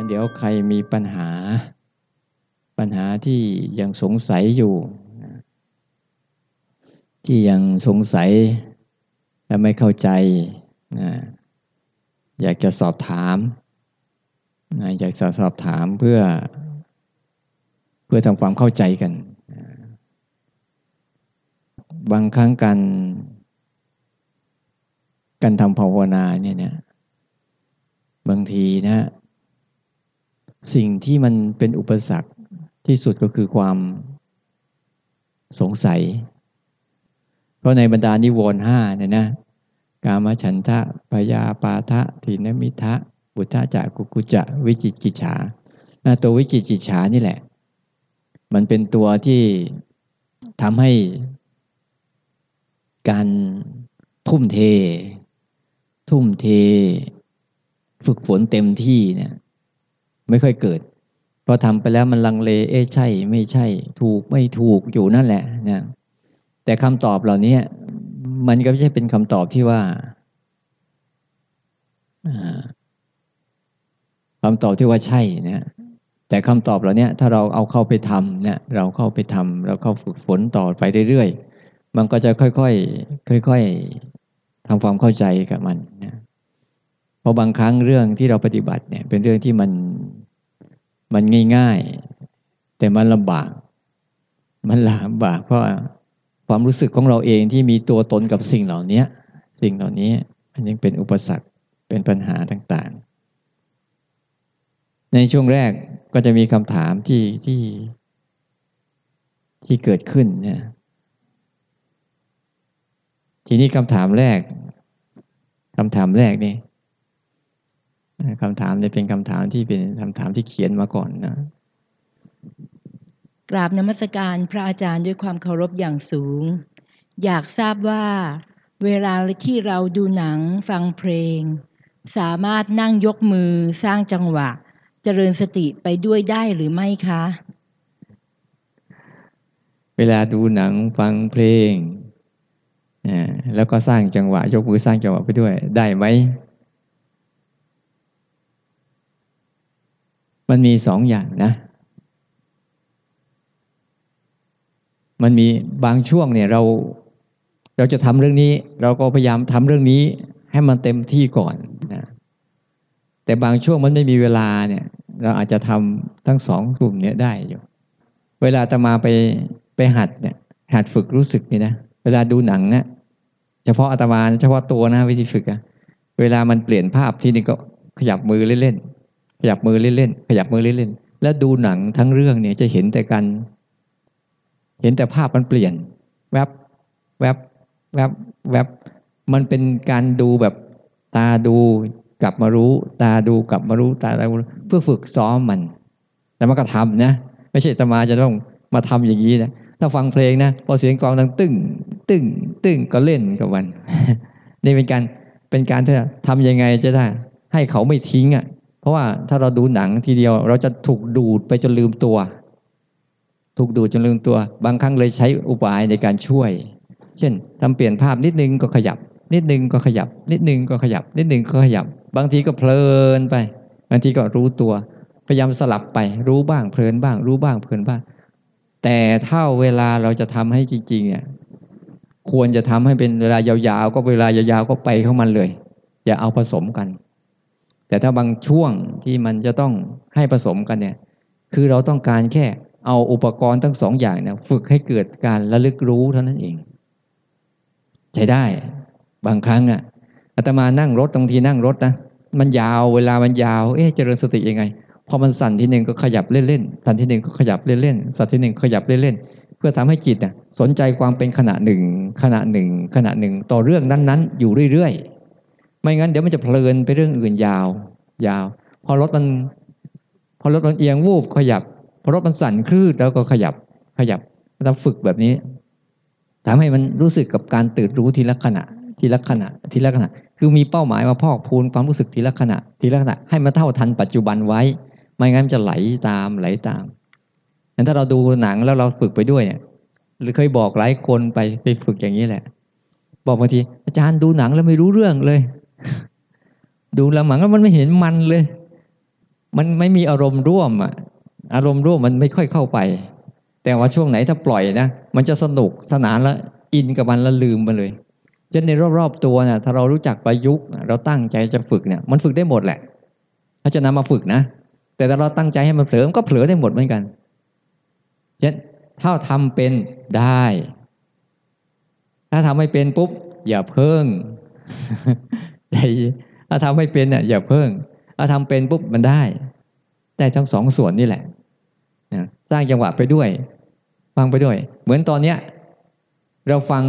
นะเดี๋ยวใครมีปัญหา ปัญหาที่ยังสงสัยอยู่นะที่ยังสงสัยและไม่เข้าใจนะอยากจะสอบถามนะอยากจะสอบถามเพื่อ เพื่อทำความเข้าใจกันนะบางครั้งการการทำภาวนาเนี่ยเนี่ยบางทีนะ สิ่งที่มันเป็นอุปสรรคที่สุดก็คือความสงสัย เพราะในบรรดานิวรณ์ห้าเนี่ยนะ กามฉันทะพยาปาทะทินมิทะบุทะจักกุกุจะวิจิกิจฉาตัววิจิกิจฉานี่แหละ มันเป็นตัวที่ทำให้การทุ่มเท ทุ่มเท ฝึกฝนเต็มที่เนี่ย ไม่ค่อยเกิดพอทำไปแล้วมันลังเลเอ๊ะใช่ ไม่ใช่ ถูกไม่ถูกอยู่นั่นแหละนะแต่คำตอบเหล่านี้มันก็ไม่ใช่เป็นคำตอบที่ว่าคำตอบที่ว่าใช่นะแต่คำตอบเหล่านี้ถ้าเราเอาเข้าไปทำเนี่ยเราเข้าไปทำเราเข้าฝึกฝนต่อไปเรื่อยๆ มันก็จะค่อยๆค่อยๆทำความเข้าใจกับมันนะเพราะบางครั้งเรื่องที่เราปฏิบัติเนี่ย เป็นเรื่องที่มัน มันง่าย ๆ แต่มันลำบาก มันลำบาก เพราะความรู้สึกของเราเองที่มีตัวตนกับสิ่งเหล่านี้สิ่งเหล่านี้มันยังเป็นอุปสรรคเป็นปัญหาต่างๆ ในช่วงแรกก็จะมีคำถามที่ที่ที่เกิดขึ้นเนี่ยทีนี้คำถามแรกคำถามแรกนี่ คำถามเนี่ยเป็นคำถามที่เป็นคำถามที่เขียนมาก่อนนะ กราบนมัสการพระอาจารย์ด้วยความเคารพอย่างสูง อยากทราบว่า เวลาที่เราดูหนังฟังเพลง สามารถนั่งยกมือสร้างจังหวะ เจริญสติไปด้วยได้หรือไม่คะ เวลาดูหนังฟังเพลง แล้วก็สร้างจังหวะ ยกมือสร้างจังหวะไปด้วยได้ไหม มันมีสองอย่างนะ มันมีบางช่วงเนี่ยเราเราจะทำเรื่องนี้ เราก็พยายามทำเรื่องนี้ให้มันเต็มที่ก่อนนะแต่บางช่วงมันไม่มีเวลาเนี่ย เราอาจจะทำทั้งสองกลุ่มเนี้ยได้อยู่ เวลาตมาไปไปหัดเนี่ยหัดฝึกรู้สึกนี่นะเวลาดูหนังเนี่ยเฉพาะอาตมาเฉพาะตัวนะวิธีฝึกอะเวลามันเปลี่ยนภาพที่นี่ก็ขยับมือเล่น ขยับมือเล่นๆขยับมือเล่นๆแล้วดูหนังทั้งเรื่องเนี่ยจะเห็นแต่กัน เห็นแต่ภาพมันเปลี่ยน แวบแวบแวบแวบมันเป็นการดูแบบตาดูกลับมารู้ ตาดูกลับมารู้ตาดูเพื่อฝึกซ้อมมัน แต่มันก็ทำนะไม่ใช่ตมาจะต้องมาทำอย่างนี้นะถ้าฟังเพลงนะพอเสียงกลองดังตึ้งตึ้งตึ้งก็เล่นกับมัน นี่เป็นการเป็นการที่ทำยังไงจะได้ให้เขาไม่ทิ้งอะ เพราะว่าถ้าเราดูหนังทีเดียว เราจะถูกดูดไปจนลืมตัว ถูกดูดจนลืมตัว บางครั้งเลยใช้อุบายในการช่วย เช่นทำเปลี่ยนภาพนิดนึงก็ขยับ นิดนึงก็ขยับ นิดนึงก็ขยับ นิดนึงก็ขยับ บางทีก็เพลินไป บางทีก็รู้ตัว พยายามสลับไป รู้บ้างเพลินบ้าง รู้บ้างเพลินบ้าง แต่ถ้าเวลาเราจะทำให้จริงๆเนี่ยควรจะทำให้เป็นเวลายาวๆ ก็เวลายาวๆก็ไปเข้ามันเลย อย่าเอาผสมกัน แต่ถ้าบางช่วงที่มันจะต้องให้ผสมกันเนี่ย คือเราต้องการแค่เอาอุปกรณ์ทั้งสองอย่างเนี่ยฝึกให้เกิดการระลึกรู้เท่านั้นเอง ใช้ได้บางครั้งอะอาตมานั่งรถบางทีนั่งรถนะมันยาวเวลามันยาว เอ๊ะเจริญสติยังไงพอมันสั่นทีหนึ่งก็ขยับเล่นๆสั่นทีหนึ่งก็ขยับเล่นๆสั่นทีหนึ่งขยับเล่นๆเพื่อทำให้จิตน่ะสนใจความเป็นขณะหนึ่ง ขณะหนึ่ง ขณะหนึ่ง ต่อเรื่องนั้นๆ อยู่เรื่อยๆ ไม่งั้นเดี๋ยวมันจะเพลินไปเรื่องอื่นยาว ยาว พอรถมัน พอรถมันเอียงวูบขยับ พอรถมันสั่นคลื่นแล้วก็ขยับขยับเราฝึกแบบนี้ทำให้มันรู้สึกกับการตื่นรู้ทีละขณะ ทีละขณะ ทีละขณะ คือมีเป้าหมายมาพอกพูนความรู้สึกทีละขณะ ทีละขณะ ให้มันเท่าทันปัจจุบันไว้ ไม่งั้นจะไหลตามไหลตามงั้นถ้าเราดูหนังแล้วเราฝึกไปด้วยเนี่ยหรือเคยบอกหลายคนไปไปฝึกอย่างนี้แหละ บอกบางทีอาจารย์ดูหนังแล้วไม่รู้เรื่องเลย ดูละหมังแล้วมันไม่เห็นมันเลย มันไม่มีอารมณ์ร่วมอะอารมณ์ร่วมมันไม่ค่อยเข้าไป แต่ว่าช่วงไหนถ้าปล่อยนะ มันจะสนุกสนานแล้วอินกับมันแล้วลืมไปเลยจนในรอบๆตัวนะถ้าเรารู้จักประยุกต์เราตั้งใจจะฝึกเนี่ย มันฝึกได้หมดแหละ ถ้าจะนำมาฝึกนะ แต่ถ้าเราตั้งใจให้มันเผลอมันก็เผลอได้หมดเหมือนกันฉะนั้นถ้าทำเป็นได้ ถ้าทำไม่เป็นปุ๊บ อย่าเพิ่งใจ ถ้าทำไม่เป็นเนี่ยอย่าเพิ่งถ้าทำเป็นปุ๊บมันได้ ได้ทั้งสองส่วนนี่แหละนะสร้างจังหวะไปด้วย ฟังไปด้วย เหมือนตอนเนี้ย เราฟัง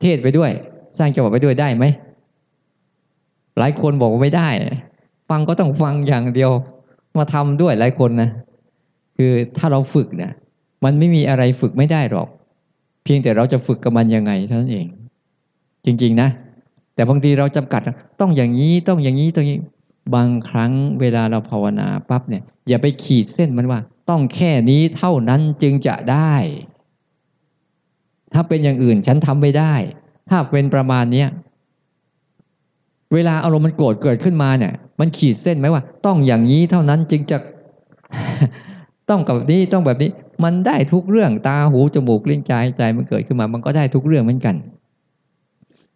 เทศไปด้วย สร้างจังหวะไปด้วยได้ไหมหลายคนบอกว่าไม่ได้ ฟังก็ต้องฟังอย่างเดียว มาทำด้วยหลายคนนะคือถ้าเราฝึกเนี่ยมันไม่มีอะไรฝึกไม่ได้หรอก เพียงแต่เราจะฝึกกับมันยังไงเท่านั้นเอง จริง ๆ นะ แต่บางทีเราจำกัดต้องอย่างนี้ต้องอย่างนี้ต้องอย่างนี้ บางครั้งเวลาเราภาวนาปั๊บเนี่ย อย่าไปขีดเส้นมันว่า ต้องแค่นี้เท่านั้นจึงจะได้ ถ้าเป็นอย่างอื่นฉันทำไม่ได้ ถ้าเป็นประมาณเนี้ยเวลาอารมณ์มันโกรธเกิดขึ้นมาเนี่ย มันขีดเส้นไหมว่า ต้องอย่างนี้เท่านั้นจึงจะต้องกับนี้ต้องแบบนี้ มันได้ทุกเรื่องตาหูจมูกลิ้นกายใจมันเกิดขึ้นมา มันก็ได้ทุกเรื่องเหมือนกัน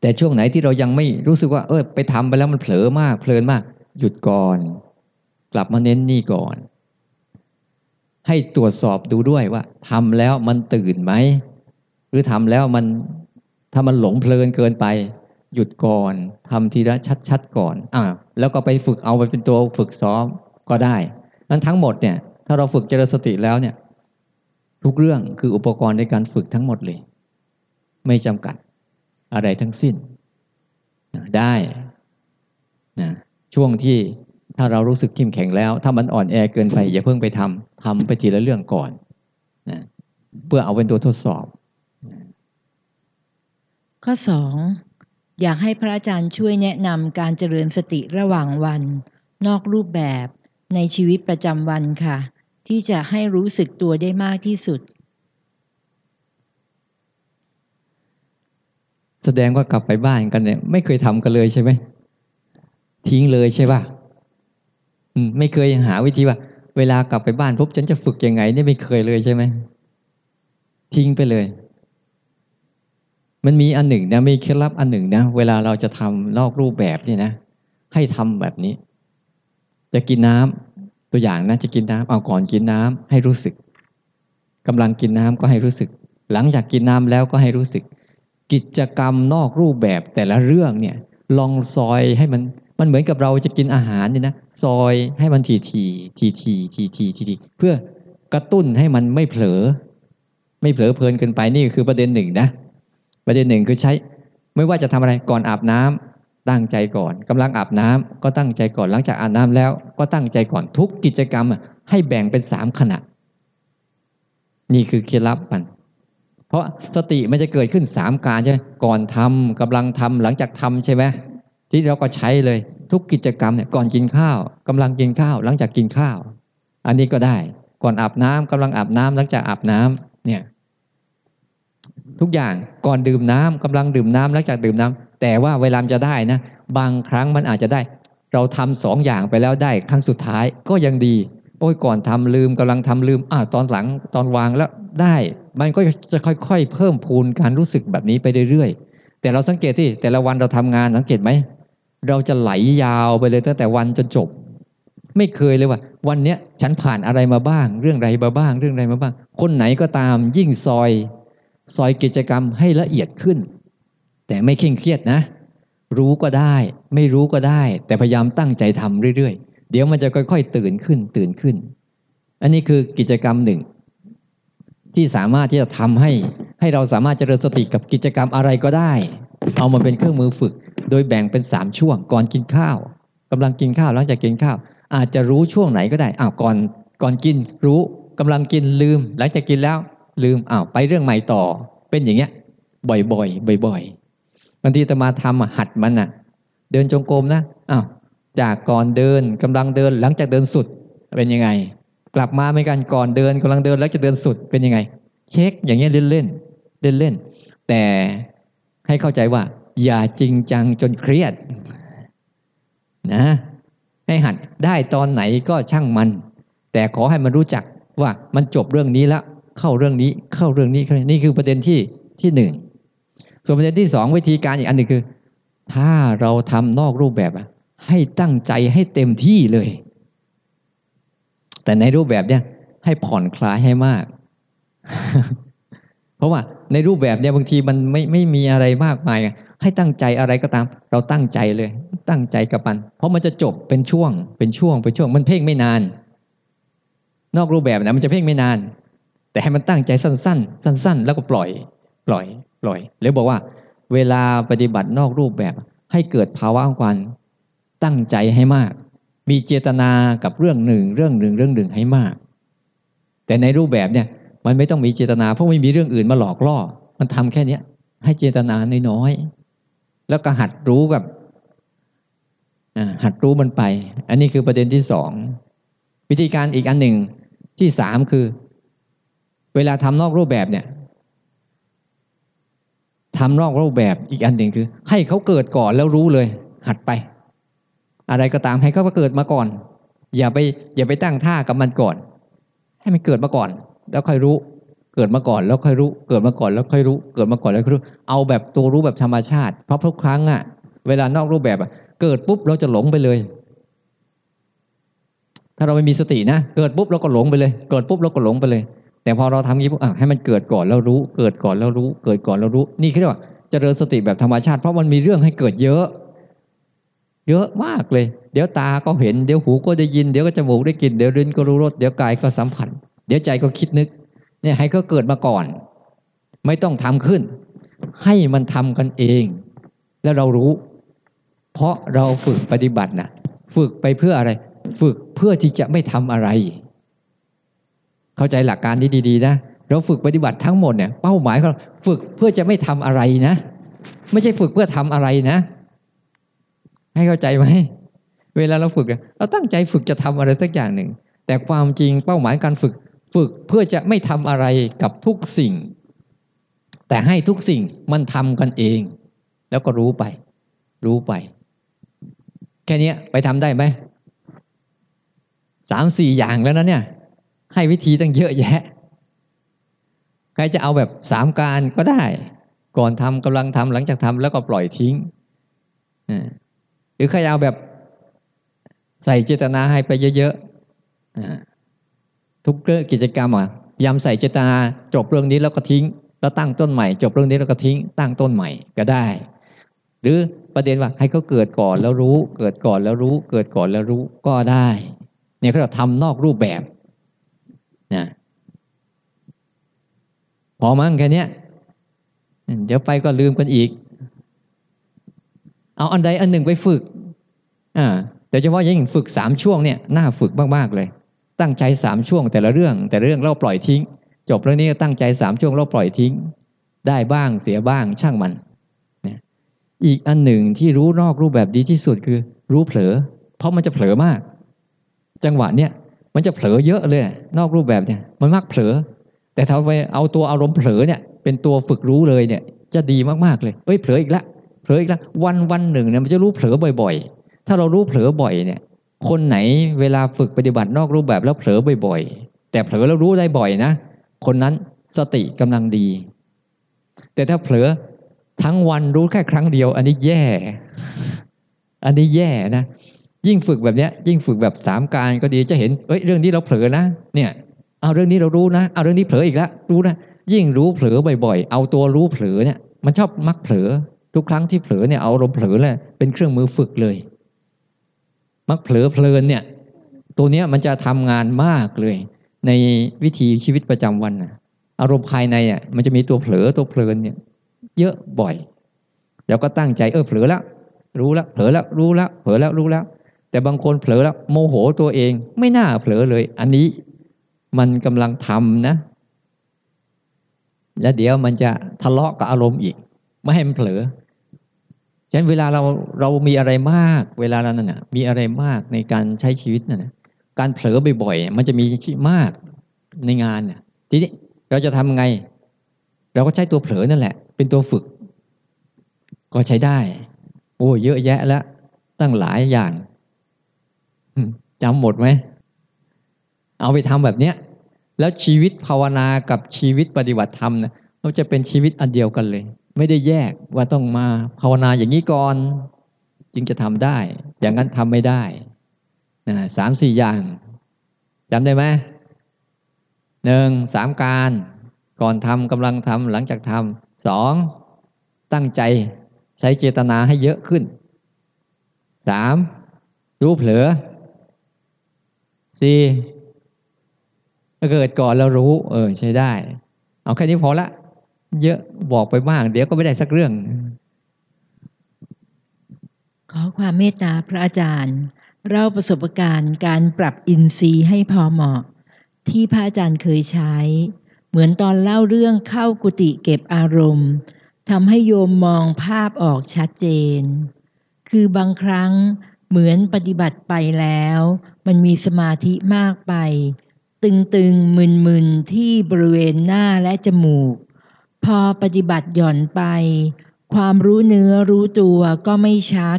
แต่ช่วงไหนที่เรายังไม่รู้สึกว่า เออไปทำไปแล้วมันเผลอมาก เพลินมาก หยุดก่อน กลับมาเน้นนี่ก่อน ให้ตรวจสอบดูด้วยว่าทำแล้วมันตื่นไหมหรือทำแล้วมันถ้ามันหลงเพลินเกินไป หยุดก่อนทำทีละชัด ๆ ก่อน อ่าแล้วก็ไปฝึกเอาไปเป็นตัวฝึกซ้อมก็ได้นั้นทั้งหมดเนี่ย ถ้าเราฝึกเจริญสติแล้วเนี่ย ทุกเรื่องคืออุปกรณ์ในการฝึกทั้งหมดเลย ไม่จำกัด อะไรทั้งสิ้นได้นะช่วงที่ถ้าเรารู้สึกเข้มแข็งแล้ว ถ้ามันอ่อนแอเกินไปอย่าเพิ่งไปทำทำไปทีละเรื่องก่อนนะเพื่อเอาเป็นตัวทดสอบ ข้อสองอยากให้พระอาจารย์ช่วยแนะนำการเจริญสติระหว่างวัน นอกรูปแบบในชีวิตประจำวันค่ะ ที่จะให้รู้สึกตัวได้มากที่สุด แสดงว่ากลับไปบ้านกันเนี่ย ไม่เคยทำกันเลยใช่ไหมทิ้งเลยใช่ป่ะอืมไม่เคยหาวิธีว่า เวลากลับไปบ้านปุ๊บฉันจะฝึกยังไงเนี่ยไม่เคยเลยใช่ไหมทิ้งไปเลย มันมีอันหนึ่งนะมีเคล็ดลับอันหนึ่งนะเวลาเราจะทำนอกรูปแบบนี่นะให้ทำแบบนี้ จะกินน้ำตัวอย่างนะจะกินน้ำเอาก่อนกินน้ำให้รู้สึกกำลังกินน้ำก็ให้รู้สึก หลังจากกินน้ำแล้วก็ให้รู้สึก กิจกรรมนอกรูปแบบแต่ละเรื่องเนี่ย ลองซอยให้มันมันเหมือนกับเราจะกินอาหารนี่นะซอยให้มันทีทีทีทีทีทีทีทีเพื่อกระตุ้นให้มันไม่เผลอ ไม่เผลอเพลินเกินไปนี่คือประเด็นหนึ่งนะ ประเด็นหนึ่งคือใช้ ไม่ว่าจะทำอะไรก่อนอาบน้ำตั้งใจก่อนกำลังอาบน้ำก็ตั้งใจก่อนหลังจากอาบน้ำแล้ว ก็ตั้งใจก่อนทุกกิจกรรมอะให้แบ่งเป็นสามขณะ นี่คือเคล็ดลับมัน เพราะสติมันจะเกิดขึ้นสามการใช่ไหมก่อนทำกำลังทำหลังจากทำใช่ไหมที่เราก็ใช้เลยทุกกิจกรรมเนี่ยก่อนกินข้าวกำลังกินข้าว หลังจากกินข้าว อันนี้ก็ได้ ก่อนอาบน้ำกำลังอาบน้ำหลังจากอาบน้ำเนี่ย ทุกอย่างก่อนดื่มน้ำกำลังดื่มน้ำหลังจากดื่มน้ำแต่ว่าเวลาจะได้นะบางครั้งมันอาจจะได้ เราทำสองอย่างไปแล้วได้ครั้งสุดท้ายก็ยังดีโอ้ยก่อนทำลืมกำลังทำลืมอ่าตอนหลังตอนวางแล้วได้ มันก็จะค่อย ๆ เพิ่มพูนการรู้สึกแบบนี้ไปเรื่อยๆ แต่เราสังเกตที่แต่ละวันเราทำงานสังเกตไหม เราจะไหลยาวไปเลยตั้งแต่วันจนจบ ไม่เคยเลยว่า วันเนี้ยฉันผ่านอะไรมาบ้าง เรื่องไรมาบ้าง เรื่องไรมาบ้าง คนไหนก็ตามยิ่งซอย ซอยกิจกรรมให้ละเอียดขึ้น แต่ไม่เคร่งเครียดนะ รู้ก็ได้ ไม่รู้ก็ได้ แต่พยายามตั้งใจทำเรื่อยๆ เดี๋ยวมันจะค่อย ๆ ตื่นขึ้นตื่นขึ้น อันนี้คือกิจกรรมหนึ่ง ที่สามารถที่จะทำให้ให้เราสามารถเจริญสติกับกิจกรรมอะไรก็ได้ เอามาเป็นเครื่องมือฝึก โดยแบ่งเป็นสามช่วง ก่อนกินข้าวกำลังกินข้าวหลังจากกินข้าว อาจจะรู้ช่วงไหนก็ได้อ้าวก่อนก่อนกินรู้กำลังกินลืม หลังจากกินแล้วลืมอ้าวไปเรื่องใหม่ต่อ เป็นอย่างเงี้ย บ่อยๆบ่อยๆบางทีตมาทำหัดมันอะ เดินจงกรมนะอ้าวจากก่อนเดินกำลังเดินหลังจากเดินสุดเป็นยังไง กลับมาไม่กันก่อนเดินกำลังเดินแล้วจะเดินสุดเป็นยังไง เช็คอย่างเงี้ยเล่นเล่นเล่นเล่นแต่ให้เข้าใจว่า อย่าจริงจังจนเครียดนะให้หัดได้ตอนไหนก็ช่างมัน แต่ขอให้มันรู้จักว่ามันจบเรื่องนี้แล้วเข้าเรื่องนี้เข้าเรื่องนี้เข้าเรื่องนี้นี่คือประเด็นที่ที่หนึ่งส่วนประเด็นที่สองวิธีการอีกอันหนึ่งคือ ถ้าเราทำนอกรูปแบบอะให้ตั้งใจให้เต็มที่เลย แต่ในรูปแบบเนี่ยให้ผ่อนคลายให้มาก เพราะว่าในรูปแบบเนี่ยบางทีมันไม่ไม่มีอะไรมากมาย ให้ตั้งใจอะไรก็ตาม เราตั้งใจเลย ตั้งใจกับมัน เพราะมันจะจบเป็นช่วง เป็นช่วงเป็นช่วง มันเพ่งไม่นาน นอกรูปแบบนะมันจะเพ่งไม่นาน แต่ให้มันตั้งใจสั้น ๆ สั้น ๆ แล้วก็ปล่อย ปล่อย ปล่อยหรือบอกว่า เวลาปฏิบัตินอกรูปแบบ ให้เกิดภาวะของการตั้งใจให้มาก มีเจตนากับเรื่องหนึ่ง เรื่องหนึ่งเรื่องหนึ่งให้มาก แต่ในรูปแบบเนี่ยมันไม่ต้องมีเจตนาเพราะไม่มีเรื่องอื่นมาหลอกล่อ มันทำแค่เนี้ย ให้เจตนาน้อยๆแล้วก็หัดรู้แบบหัดรู้มันไป อันนี้คือประเด็นที่สองวิธีการอีกอันหนึ่งที่สามคือ เวลาทำนอกรูปแบบเนี่ยทำนอกรูปแบบอีกอันหนึ่งคือ ให้เขาเกิดก่อนแล้วรู้เลย หัดไป อะไรก็ตามให้เขาเกิดมาก่อน อย่าไปอย่าไปตั้งท่ากับมันก่อน ให้มันเกิดมาก่อน แล้วค่อยรู้ เกิดมาก่อน แล้วค่อยรู้ เกิดมาก่อนแล้วค่อยรู้ เกิดมาก่อนแล้วค่อยรู้ เอาแบบตัวรู้แบบธรรมชาติ เพราะทุกครั้งอะเวลานอกรูปแบบอะเกิดปุ๊บเราจะหลงไปเลย ถ้าเราไม่มีสตินะ เกิดปุ๊บเราก็หลงไปเลย เกิดปุ๊บเราก็หลงไปเลย แต่พอเราทำอย่างนี้ปุ๊บอะให้มันเกิดก่อนแล้วรู้ เกิดก่อนแล้วรู้ เกิดก่อนแล้วรู้ นี่คือเรียกว่าเจริญสติแบบธรรมชาติ เพราะมันมีเรื่องให้เกิดเยอะ เยอะมากเลย เดี๋ยวตาก็เห็น เดี๋ยวหูก็ได้ยิน เดี๋ยวก็จมูกได้กลิ่น เดี๋ยวลิ้นก็รู้รส เดี๋ยวกายก็สัมผัส เดี๋ยวใจก็คิดนึก เนี่ยให้เขาเกิดมาก่อน ไม่ต้องทำขึ้น ให้มันทำกันเอง แล้วเรารู้ เพราะเราฝึกปฏิบัตินะฝึกไปเพื่ออะไร ฝึกเพื่อที่จะไม่ทำอะไร เข้าใจหลักการนี้ดี ๆ นะ เราฝึกปฏิบัติทั้งหมดเนี่ย เป้าหมายของเราฝึกเพื่อจะไม่ทำอะไรนะ ไม่ใช่ฝึกเพื่อทำอะไรนะ ให้เข้าใจไหมเวลาเราฝึกเราตั้งใจฝึกจะทำอะไรสักอย่างหนึ่ง แต่ความจริงเป้าหมายการฝึกฝึกเพื่อจะไม่ทำอะไรกับทุกสิ่ง แต่ให้ทุกสิ่งมันทำกันเอง แล้วก็รู้ไป รู้ไป แค่นี้ไปทำได้ไหมสามสี่อย่างแล้วนะเนี่ย ให้วิธีตั้งเยอะแยะ ใครจะเอาแบบสามการก็ได้ ก่อนทำกำลังทำหลังจากทำแล้วก็ปล่อยทิ้งอ่า หรือใครเอาแบบใส่เจตนาให้ไปเยอะๆทุกเรื่องกิจกรรมอะพยายามใส่เจตนาจบเรื่องนี้แล้วก็ทิ้ง แล้วตั้งต้นใหม่ จบเรื่องนี้แล้วก็ทิ้ง ตั้งต้นใหม่ก็ได้ หรือประเด็นว่าให้เขาเกิดก่อนแล้วรู้ เกิดก่อนแล้วรู้ เกิดก่อนแล้วรู้ก็ได้เนี่ยเขาทำนอกรูปแบบนะพอมั้งแค่เนี้ยเดี๋ยวไปก็ลืมกันอีก เอาอันใดอันหนึ่งไปฝึกอ่าโดยเฉพาะยิ่งฝึกสามช่วงเนี่ยน่าฝึกมากๆเลย ตั้งใจสามช่วงแต่ละเรื่อง แต่เรื่องเราปล่อยทิ้ง จบเรื่องนี้ตั้งใจสามช่วงเราปล่อยทิ้ง ได้บ้างเสียบ้างช่างมันอีกอันหนึ่งที่รู้นอกรูปแบบดีที่สุดคือ รู้เผลอ เพราะมันจะเผลอมาก จังหวะเนี้ยมันจะเผลอเยอะเลย นอกรูปแบบเนี่ย มันมักเผลอ แต่ถ้าไปเอาตัวอารมณ์เผลอเนี่ย เป็นตัวฝึกรู้เลยเนี่ย จะดีมากๆเลยเอ้ยเผลออีกแล้ว ผลออีกแล้ววันวันหนึ่งเนี่ยมันจะรู้เผลอบ่อย ๆ ถ้าเรารู้เผลอบ่อยเนี่ย คนไหนเวลาฝึกปฏิบัตินอกรูปแบบแล้วเผลอบ่อยๆ แต่เผลอแล้วรู้ได้บ่อยนะ คนนั้นสติกำลังดี แต่ถ้าเผลอทั้งวันรู้แค่ครั้งเดียว อันนี้แย่ อันนี้แย่นะ ยิ่งฝึกแบบเนี้ย ยิ่งฝึกแบบสามการก็ดีจะเห็นเอ้ยเรื่องนี้เราเผลอนะ เนี่ยเอาเรื่องนี้เรารู้นะ เอาเรื่องนี้เผลออีกแล้วรู้นะ ยิ่งรู้เผลอบ่อย ๆ เอาตัวรู้เผลอเนี่ย มันชอบมักเผลอ ทุกครั้งที่เผลอเนี่ยเอาอารมณ์เผลอแหละเป็นเครื่องมือฝึกเลย มักเผลอเพลินเนี่ย ตัวเนี้ยมันจะทำงานมากเลย ในวิถีชีวิตประจำวันนะอารมณ์ภายในอะมันจะมีตัวเผลอตัวเพลินเนี่ย เยอะบ่อย แล้วก็ตั้งใจเออเผลอแล้วรู้แล้วเผลอแล้วรู้แล้วเผลอแล้วรู้แล้ว แต่บางคนเผลอแล้วโมโหตัวเอง ไม่น่าเผลอเลย อันนี้มันกำลังทำนะ แล้วเดี๋ยวมันจะทะเลาะกับอารมณ์อีก ไม่ให้มันเผลอฉะนั้นเวลาเราเรามีอะไรมาก เวลานั้นน่ะ มีอะไรมากในการใช้ชีวิตน่ะการเผลอบ่อยๆมันจะมีมากในงานน่ะ ทีนี้เราจะทำไง เราก็ใช้ตัวเผลอนั่นแหละ เป็นตัวฝึก ก็ใช้ได้ โอ้เยอะแยะแล้วตั้งหลายอย่างจำหมดไหมเอาไปทำแบบเนี้ย แล้วชีวิตภาวนากับชีวิตปฏิบัติธรรมนะเราจะเป็นชีวิตอันเดียวกันเลย ไม่ได้แยกว่าต้องมาภาวนาอย่างนี้ก่อน จึงจะทำได้ อย่างนั้นทำไม่ได้นะสามสี่อย่างจำได้ไหมหนึ่งสามการก่อนทำกำลังทำหลังจากทำสองตั้งใจใช้เจตนาให้เยอะขึ้นสามรู้เผลอสี่ถ้าเกิดก่อนแล้วรู้ เออ ใช้ได้ เอาแค่นี้พอละ เยอะบอกไปบ้าง เดี๋ยวก็ไม่ได้สักเรื่อง ขอความเมตตาพระอาจารย์ เล่าประสบการณ์การปรับอินทรีย์ให้พอเหมาะ ที่พระอาจารย์เคยใช้ เหมือนตอนเล่าเรื่องเข้ากุฏิเก็บอารมณ์ทำให้โยมมองภาพออกชัดเจน คือบางครั้งเหมือนปฏิบัติไปแล้ว มันมีสมาธิมากไป ตึงๆมึนๆที่บริเวณหน้าและจมูก พอปฏิบัติหย่อนไป ความรู้เนื้อรู้ตัวก็ไม่ชัด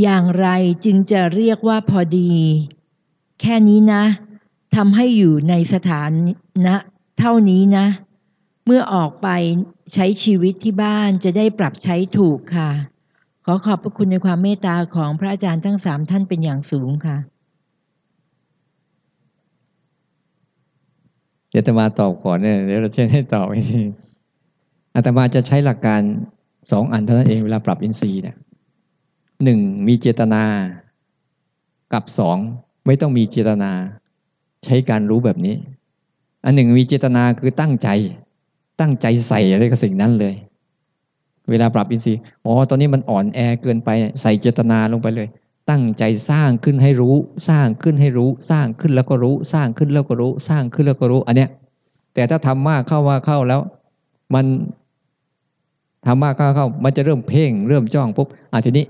อย่างไรจึงจะเรียกว่าพอดี แค่นี้นะทำให้อยู่ในสถานะเท่านี้นะ เมื่อออกไปใช้ชีวิตที่บ้านจะได้ปรับใช้ถูกค่ะ ขอขอบพระคุณในความเมตตาของพระอาจารย์ทั้งสามท่านเป็นอย่างสูงค่ะเดี๋ยวอาตมาตอบก่อนเนี่ยเดี๋ยวเราเช่นให้ตอบอีกที อาตมาจะใช้หลักการสองอันเท่านั้นเองเวลาปรับอินทรีย์เนี่ยหนึ่งมีเจตนากับสองไม่ต้องมีเจตนา ใช้การรู้แบบนี้ อันหนึ่งมีเจตนาคือตั้งใจ ตั้งใจใส่อะไรกับสิ่งนั้นเลย เวลาปรับอินทรีย์อ๋อตอนนี้มันอ่อนแอเกินไปใส่เจตนาลงไปเลย ตั้งใจสร้างขึ้นให้รู้ สร้างขึ้นให้รู้ สร้างขึ้นแล้วก็รู้ สร้างขึ้นแล้วก็รู้ สร้างขึ้นแล้วก็รู้ อันเนี้ย แต่ถ้าทำมากเข้าว่าเข้าแล้ว มัน ทำมากเข้าเข้ามันจะเริ่มเพ่ง เริ่มจ้องปุ๊บอะทีนี้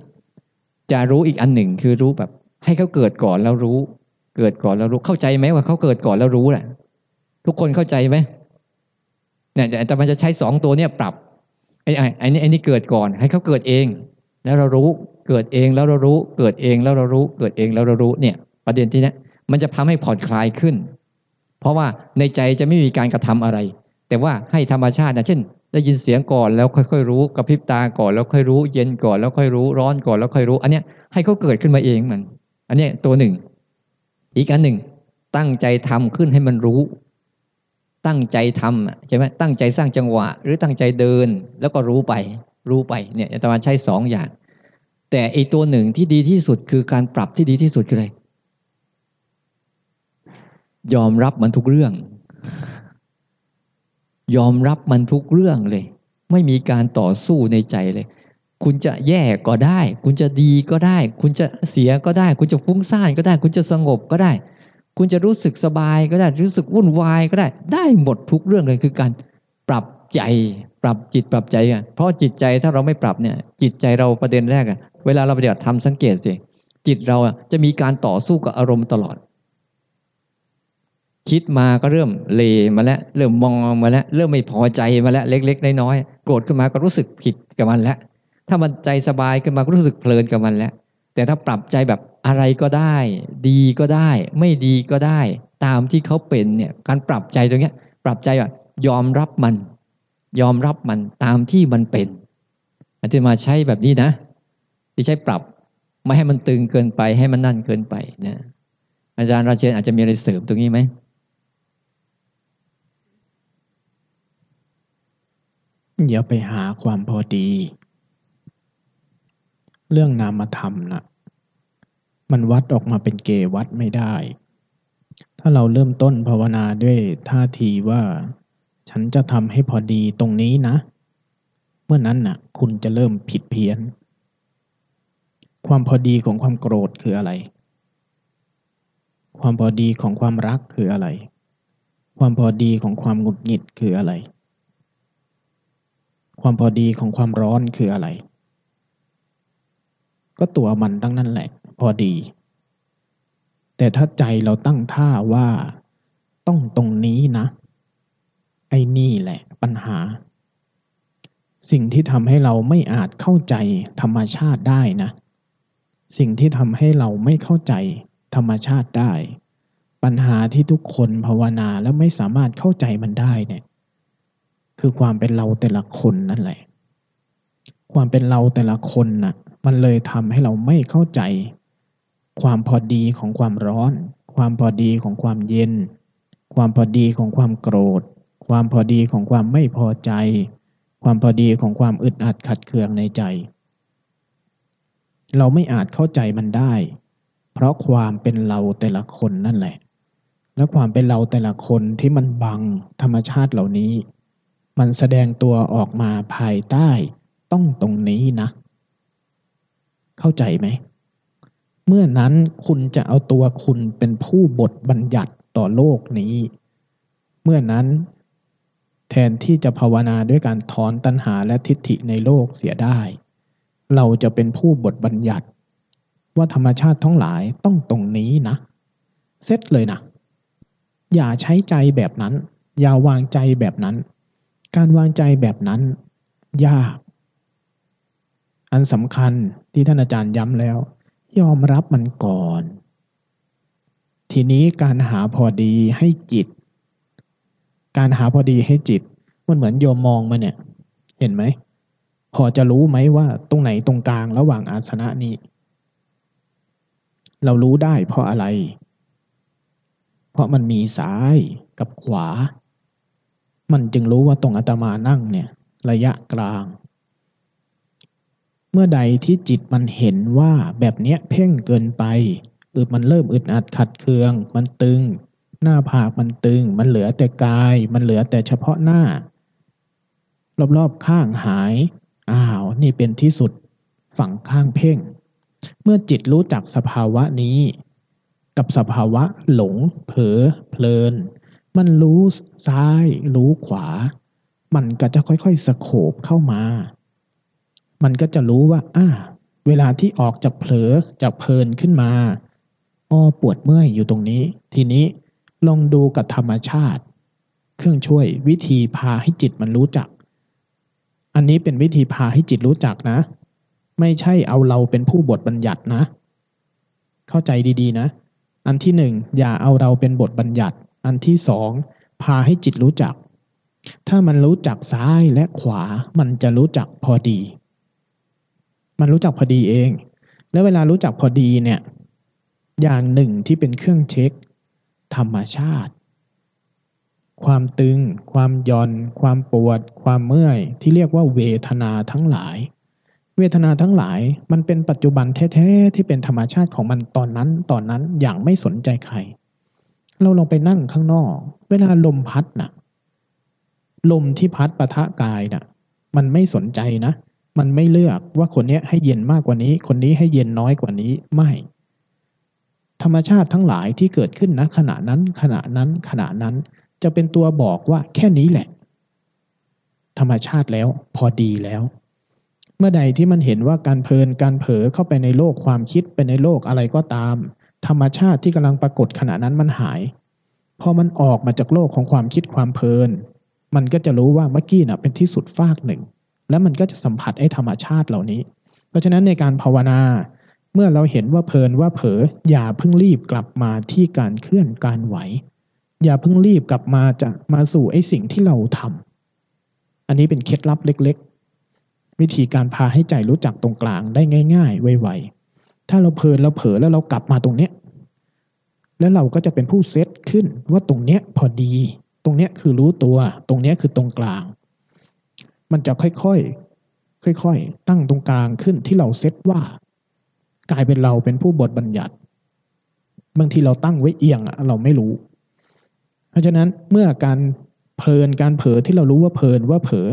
จะรู้อีกอันหนึ่งคือรู้แบบ ให้เขาเกิดก่อนแล้วรู้ เกิดก่อนแล้วรู้เข้าใจไหมว่าเขาเกิดก่อนแล้วรู้แหละทุกคนเข้าใจไหมเนี่ยแต่มันจะใช้สองตัวเนี่ยปรับไอ้ไอ้ไอ้นี่ไอ้นี่เกิดก่อน ให้เขาเกิดเอง แล้วเรารู้ เกิดเองแล้วเรารู้ เกิดเองแล้วเรารู้ เกิดเองแล้วเรารู้เนี่ย ประเด็นที่นี้มันจะทำให้ผ่อนคลายขึ้น เพราะว่าในใจจะไม่มีการกระทำอะไร แต่ว่าให้ธรรมชาตินะเช่น ได้ยินเสียงก่อนแล้วค่อยๆรู้กระพริบตาก่อนแล้วค่อยรู้ เย็นก่อนแล้วค่อยรู้ร้อนก่อนแล้วค่อยรู้ อันเนี้ยให้เขาเกิดขึ้นมาเองมัน อันเนี้ยตัวหนึ่ง อีกอันหนึ่ง ตั้งใจทำขึ้นให้มันรู้ ตั้งใจทำใช่ไหมตั้งใจสร้างจังหวะ หรือตั้งใจเดินแล้วก็รู้ไป รู้ไปเนี่ยอาตมาใช้สองอย่าง แต่อีตัวหนึ่งที่ดีที่สุดคือการปรับที่ดีที่สุดคืออะไรยอมรับมันทุกเรื่อง ยอมรับมันทุกเรื่องเลย ไม่มีการต่อสู้ในใจเลย คุณจะแย่ก็ได้ คุณจะดีก็ได้ คุณจะเสียก็ได้ คุณจะฟุ้งซ่านก็ได้ คุณจะสงบก็ได้ คุณจะรู้สึกสบายก็ได้ รู้สึกวุ่นวายก็ได้ ได้หมดทุกเรื่องเลยคือการปรับใจ ปรับจิตปรับใจอะเพราะจิตใจถ้าเราไม่ปรับเนี่ย จิตใจเราประเด็นแรกอะเวลาเราปฏิบัติทำสังเกตสิจิตเราอะจะมีการต่อสู้กับอารมณ์ตลอด คิดมาก็เริ่มเลมาแล้ว เริ่มมองมาแล้ว เริ่มไม่พอใจมาแล้วเล็ก ๆ น้อยๆโกรธขึ้นมาก็รู้สึกผิดกับมันแล้ว ถ้ามันใจสบายขึ้นมาก็รู้สึกเพลินกับมันแล้ว แต่ถ้าปรับใจแบบอะไรก็ได้ ดีก็ได้ ไม่ดีก็ได้ ตามที่เขาเป็นเนี่ยการปรับใจตรงเนี้ย ปรับใจว่ายอมรับมัน ยอมรับมันตามที่มันเป็นอาจารย์มาใช้แบบนี้นะ ที่ใช้ปรับไม่ให้มันตึงเกินไปให้มันนั่นเกินไปนะอาจารย์ราเชนอาจจะมีอะไรเสริมตรงนี้ไหม อย่าไปหาความพอดี เรื่องนามธรรมนะมันวัดออกมาเป็นเกวัดไม่ได้ ถ้าเราเริ่มต้นภาวนาด้วยท่าทีว่า ฉันจะทำให้พอดีตรงนี้นะ เมื่อนั้นน่ะ คุณจะเริ่มผิดเพี้ยน ความพอดีของความโกรธคืออะไร ความพอดีของความรักคืออะไร ความพอดีของความหงุดหงิดคืออะไร ความพอดีของความร้อนคืออะไร ก็ตัวมันตั้งนั่นแหละ พอดี แต่ถ้าใจเราตั้งท่าว่าต้องตรงนี้นะ ไอ้นี่แหละปัญหา สิ่งที่ทำให้เราไม่อาจเข้าใจธรรมชาติได้นะ สิ่งที่ทำให้เราไม่เข้าใจธรรมชาติได้ ปัญหาที่ทุกคนภาวนาแล้วไม่สามารถเข้าใจมันได้เนี่ย คือความเป็นเราแต่ละคนนั่นแหละ ความเป็นเราแต่ละคนน่ะ มันเลยทำให้เราไม่เข้าใจ ความพอดีของความร้อน ความพอดีของความเย็น ความพอดีของความโกรธ ความพอดีของความไม่พอใจ ความพอดีของความอึดอัดขัดเคืองในใจ เราไม่อาจเข้าใจมันได้ เพราะความเป็นเราแต่ละคนนั่นแหละและความเป็นเราแต่ละคนที่มันบังธรรมชาติเหล่านี้ มันแสดงตัวออกมาภายใต้ ต้องตรงนี้นะ เข้าใจไหม เมื่อนั้นคุณจะเอาตัวคุณเป็นผู้บทบัญญัติต่อโลกนี้ เมื่อนั้น แทนที่จะภาวนาด้วยการถอนตัณหาและทิฏฐิในโลกเสียได้ เราจะเป็นผู้บทบัญญัติ ว่าธรรมชาติทั้งหลายต้องตรงนี้นะเซตเลยนะ อย่าใช้ใจแบบนั้น อย่าวางใจแบบนั้น การวางใจแบบนั้น ยาก อันสำคัญที่ท่านอาจารย์ย้ำแล้ว ยอมรับมันก่อน ทีนี้การหาพอดีให้จิต การหาพอดีให้จิต มันเหมือนโยมมองมาเนี่ย เห็นไหม พอจะรู้ไหมว่าตรงไหนตรงกลางระหว่างอาสนะนี้ เรารู้ได้เพราะอะไร เพราะมันมีซ้ายกับขวา มันจึงรู้ว่าตรงอาตมานั่งเนี่ย ระยะกลาง เมื่อใดที่จิตมันเห็นว่าแบบเนี้ยเพ่งเกินไปอึดมันเริ่มอึดอัดขัดเคือง มันตึง หน้าผากมันตึง มันเหลือแต่กาย มันเหลือแต่เฉพาะหน้า รอบๆข้างหายอ้าวนี่เป็นที่สุดฝั่งข้างเพ่ง เมื่อจิตรู้จักสภาวะนี้ กับสภาวะหลง เผลอเพลิน มันรู้ซ้าย รู้ขวา มันก็จะค่อยๆสโคบเข้ามา มันก็จะรู้ว่าอ่าเวลาที่ออกจากเผลอจากเพลินขึ้นมาอ้อปวดเมื่อยอยู่ตรงนี้ ทีนี้ลองดูกับธรรมชาติ เครื่องช่วยวิธีพาให้จิตมันรู้จัก อันนี้เป็นวิธีพาให้จิตรู้จักนะ ไม่ใช่เอาเราเป็นผู้บทบัญญัตินะ เข้าใจดีๆนะ อันที่หนึ่งอย่าเอาเราเป็นบทบัญญัติ อันที่สองพาให้จิตรู้จัก ถ้ามันรู้จักซ้ายและขวา มันจะรู้จักพอดี มันรู้จักพอดีเอง แล้วเวลารู้จักพอดีเนี่ย อย่างหนึ่งที่เป็นเครื่องเช็ค ธรรมชาติ ความตึง ความย่อน ความปวด ความเมื่อย ที่เรียกว่าเวทนาทั้งหลาย เวทนาทั้งหลายมันเป็นปัจจุบันแท้ๆที่เป็นธรรมชาติของมันตอนนั้นตอนนั้นอย่างไม่สนใจใคร เราลองไปนั่งข้างนอก เวลาลมพัดน่ะ ลมที่พัดปะทะกายน่ะ มันไม่สนใจนะ มันไม่เลือกว่าคนนี้ให้เย็นมากกว่านี้ คนนี้ให้เย็นน้อยกว่านี้ไม่ ธรรมชาติทั้งหลายที่เกิดขึ้นนะขณะนั้น ขณะนั้น ขณะนั้น จะเป็นตัวบอกว่าแค่นี้แหละ ธรรมชาติแล้วพอดีแล้วเมื่อใดที่มันเห็นว่าการเพลินการเผลอเข้าไปในโลกความคิดไปในโลกอะไรก็ตาม ธรรมชาติที่กำลังปรากฏขณะนั้นมันหาย พอมันออกมาจากโลกของความคิดความเพลิน มันก็จะรู้ว่าเมื่อกี้น่ะเป็นที่สุดฟากหนึ่ง แล้วมันก็จะสัมผัสไอ้ธรรมชาติเหล่านี้ เพราะฉะนั้นในการภาวนา เมื่อเราเห็นว่าเพลินว่าเผลออย่าเพิ่งรีบกลับมาที่การเคลื่อนการไหว อย่าเพิ่งรีบกลับมาจะมาสู่ไอ้สิ่งที่เราทำอันนี้เป็นเคล็ดลับเล็ก ๆ วิธีการพาให้ใจรู้จักตรงกลางได้ง่าย ๆ ไวๆ ถ้าเราเพลินเราเผลอแล้วเรากลับมาตรงเนี้ยแล้วเราก็จะเป็นผู้เซตขึ้นว่าตรงเนี้ยพอดี ตรงเนี้ยคือรู้ตัว ตรงเนี้ยคือตรงกลาง มันจะค่อยๆ ค่อยๆ ตั้งตรงกลางขึ้นที่เราเซตว่า กลายเป็นเราเป็นผู้บทบัญญัติ บางทีเราตั้งไว้เอียงเราไม่รู้ เพราะฉะนั้นเมื่อการเพลินการเผลอที่เรารู้ว่าเพลินว่าเผลอ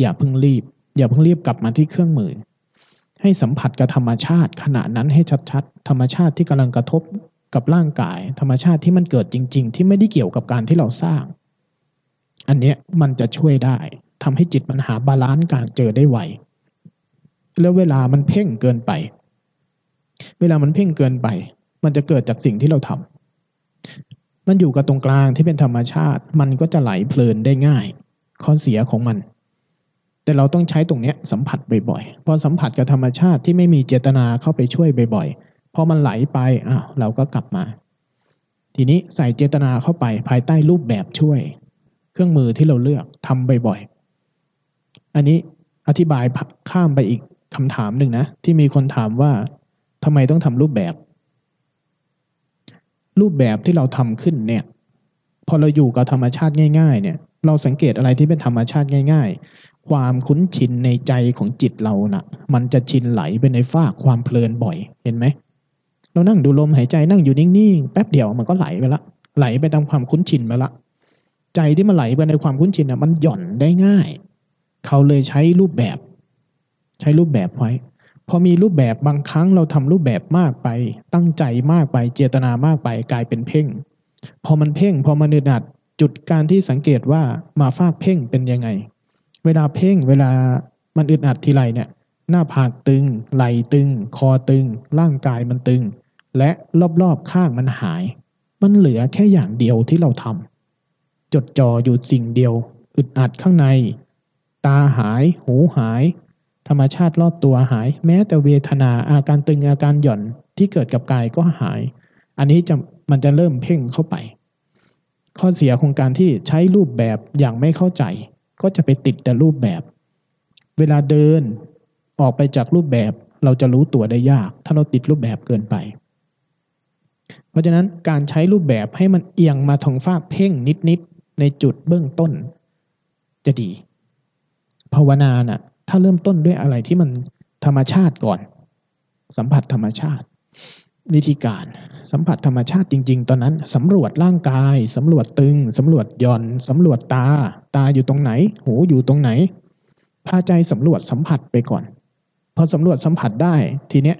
อย่าเพิ่งรีบ อย่าเพิ่งรีบกลับมาที่เครื่องมือ ให้สัมผัสกับธรรมชาติขณะนั้นให้ชัดๆ ธรรมชาติที่กำลังกระทบกับร่างกาย ธรรมชาติที่มันเกิดจริง ๆ ที่ไม่ได้เกี่ยวกับการที่เราสร้าง อันเนี้ยมันจะช่วยได้ทำให้จิตมันหาบาลานซ์การเจอได้ไวแล้วเวลามันเพ่งเกินไป เวลามันเพ่งเกินไป มันจะเกิดจากสิ่งที่เราทำมันอยู่กับตรงกลางที่เป็นธรรมชาติ มันก็จะไหลเพลินได้ง่าย ข้อเสียของมัน แต่เราต้องใช้ตรงเนี้ยสัมผัสบ่อยๆ พอสัมผัสกับธรรมชาติที่ไม่มีเจตนาเข้าไปช่วยบ่อยๆ พอมันไหลไปอ้าวเราก็กลับมา ทีนี้ใส่เจตนาเข้าไปภายใต้รูปแบบช่วย เครื่องมือที่เราเลือกทำบ่อยๆ อันนี้อธิบายข้ามไปอีกคำถามหนึ่งนะ ที่มีคนถามว่าทำไมต้องทำรูปแบบ รูปแบบที่เราทำขึ้นเนี่ย พอเราอยู่กับธรรมชาติง่าย ๆ เนี่ย เราสังเกตอะไรที่เป็นธรรมชาติง่าย ๆ ความคุ้นชินในใจของจิตเรานะ่ะ มันจะชินไหลไปในฟาความเพลินบ่อย เห็นไหม เรานั่งดูลมหายใจนั่งอยู่นิ่งๆ แป๊บเดียวมันก็ไหลไปละ ไหลไปตามความคุ้นชินไปละ ใจที่มันไหลไปในความคุ้นชินอะ มันหย่อนได้ง่าย เขาเลยใช้รูปแบบ ใช้รูปแบบไว้ พอมีรูปแบบบางครั้งเราทำรูปแบบมากไป ตั้งใจมากไป เจตนามากไป กลายเป็นเพ่ง พอมันเพ่ง พอมันอึดอัดจุดการที่สังเกตว่ามาฟากเพ่งเป็นยังไง เวลาเพ่งเวลามันอึดอัดทีไรเนี่ย หน้าผากตึง ไหล่ตึง คอตึง ร่างกายมันตึง และรอบๆข้างมันหาย มันเหลือแค่อย่างเดียวที่เราทำจดจ่ออยู่สิ่งเดียว อึดอัดข้างใน ตาหาย หูหาย ธรรมชาติรอบตัวหาย แม้แต่เวทนาอาการตึงอาการหย่อนที่เกิดกับกายก็หาย อันนี้จะมันจะเริ่มเพ่งเข้าไป ข้อเสียของการที่ใช้รูปแบบอย่างไม่เข้าใจ ก็จะไปติดแต่รูปแบบ เวลาเดินออกไปจากรูปแบบเราจะรู้ตัวได้ยาก ถ้าเราติดรูปแบบเกินไป เพราะฉะนั้นการใช้รูปแบบให้มันเอียงมาทางฟากเพ่งนิดๆในจุดเบื้องต้น จะดี ภาวนาน่ะ ถ้าเริ่มต้นด้วยอะไรที่มันธรรมชาติก่อน สัมผัสธรรมชาติ วิธีการ สัมผัสธรรมชาติจริง ๆ ตอนนั้นสำรวจร่างกายสำรวจตึงสำรวจย่อนสำรวจตา ตาอยู่ตรงไหน หูอยู่ตรงไหน พาใจสำรวจสัมผัสไปก่อน พอสำรวจสัมผัสได้ทีเนี้ย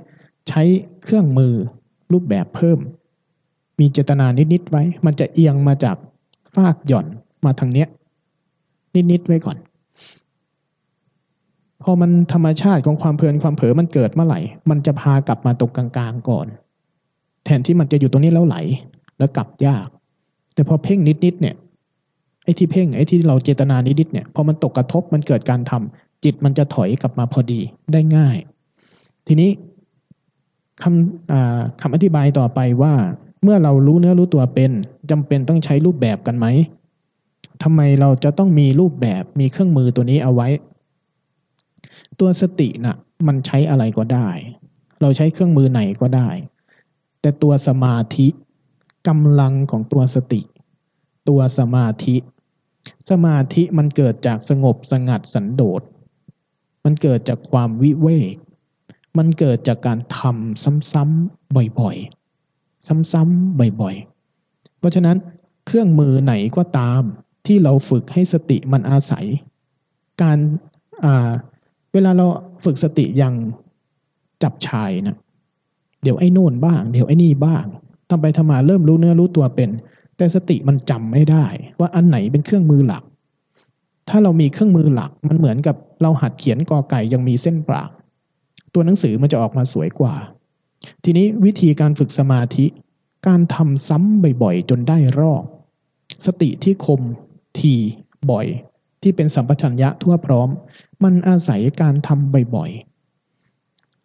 ใช้เครื่องมือรูปแบบเพิ่ม มีเจตนานิดๆไว้ มันจะเอียงมาจากฟากหย่อนมาทางเนี้ย นิดๆไว้ก่อน พอมันธรรมชาติของความเพลินความเผลอมันเกิดเมื่อไหร่ มันจะพากลับมาตรงกลางๆก่อน แทนที่มันจะอยู่ตรงนี้แล้วไหล แล้วกลับยาก แต่พอเพ่งนิดๆเนี่ยไอ้ที่เพ่งไอ้ที่เราเจตนานิดๆเนี่ยพอมันตกกระทบมันเกิดการทำจิตมันจะถอยกลับมาพอดีได้ง่าย ทีนี้คำคำอธิบายต่อไปว่า เมื่อเรารู้เนื้อรู้ตัวเป็นจำเป็นต้องใช้รูปแบบกันไหมทำไมเราจะต้องมีรูปแบบมีเครื่องมือตัวนี้เอาไว้ ตัวสตินะ่ะมันใช้อะไรก็ได้ เราใช้เครื่องมือไหนก็ได้ แต่ตัวสมาธิกำลังของตัวสติ ตัวสมาธิ สมาธิมันเกิดจากสงบสงัดสันโดษ มันเกิดจากความวิเวก มันเกิดจากการทำซ้ำๆบ่อยๆ ซ้ำๆบ่อยๆ เพราะฉะนั้นเครื่องมือไหนก็ตามที่เราฝึกให้สติมันอาศัย การเวลาเราฝึกสติอย่างจับชายนะ เดี๋ยวไอ้โน่นบ้าง เดี๋ยวไอ้นี่บ้างทำไปทำมาเริ่มรู้เนื้อรู้ตัวเป็น แต่สติมันจำไม่ได้ ว่าอันไหนเป็นเครื่องมือหลัก ถ้าเรามีเครื่องมือหลัก มันเหมือนกับเราหัดเขียนกอไก่ยังมีเส้นปราก ตัวหนังสือมันจะออกมาสวยกว่า ทีนี้วิธีการฝึกสมาธิ การทำซ้ำบ่อยๆ จนได้รอบสติที่คมทีบ่อย ที่เป็นสัมปชัญญะทั่วพร้อม มันอาศัยการทำบ่อยๆ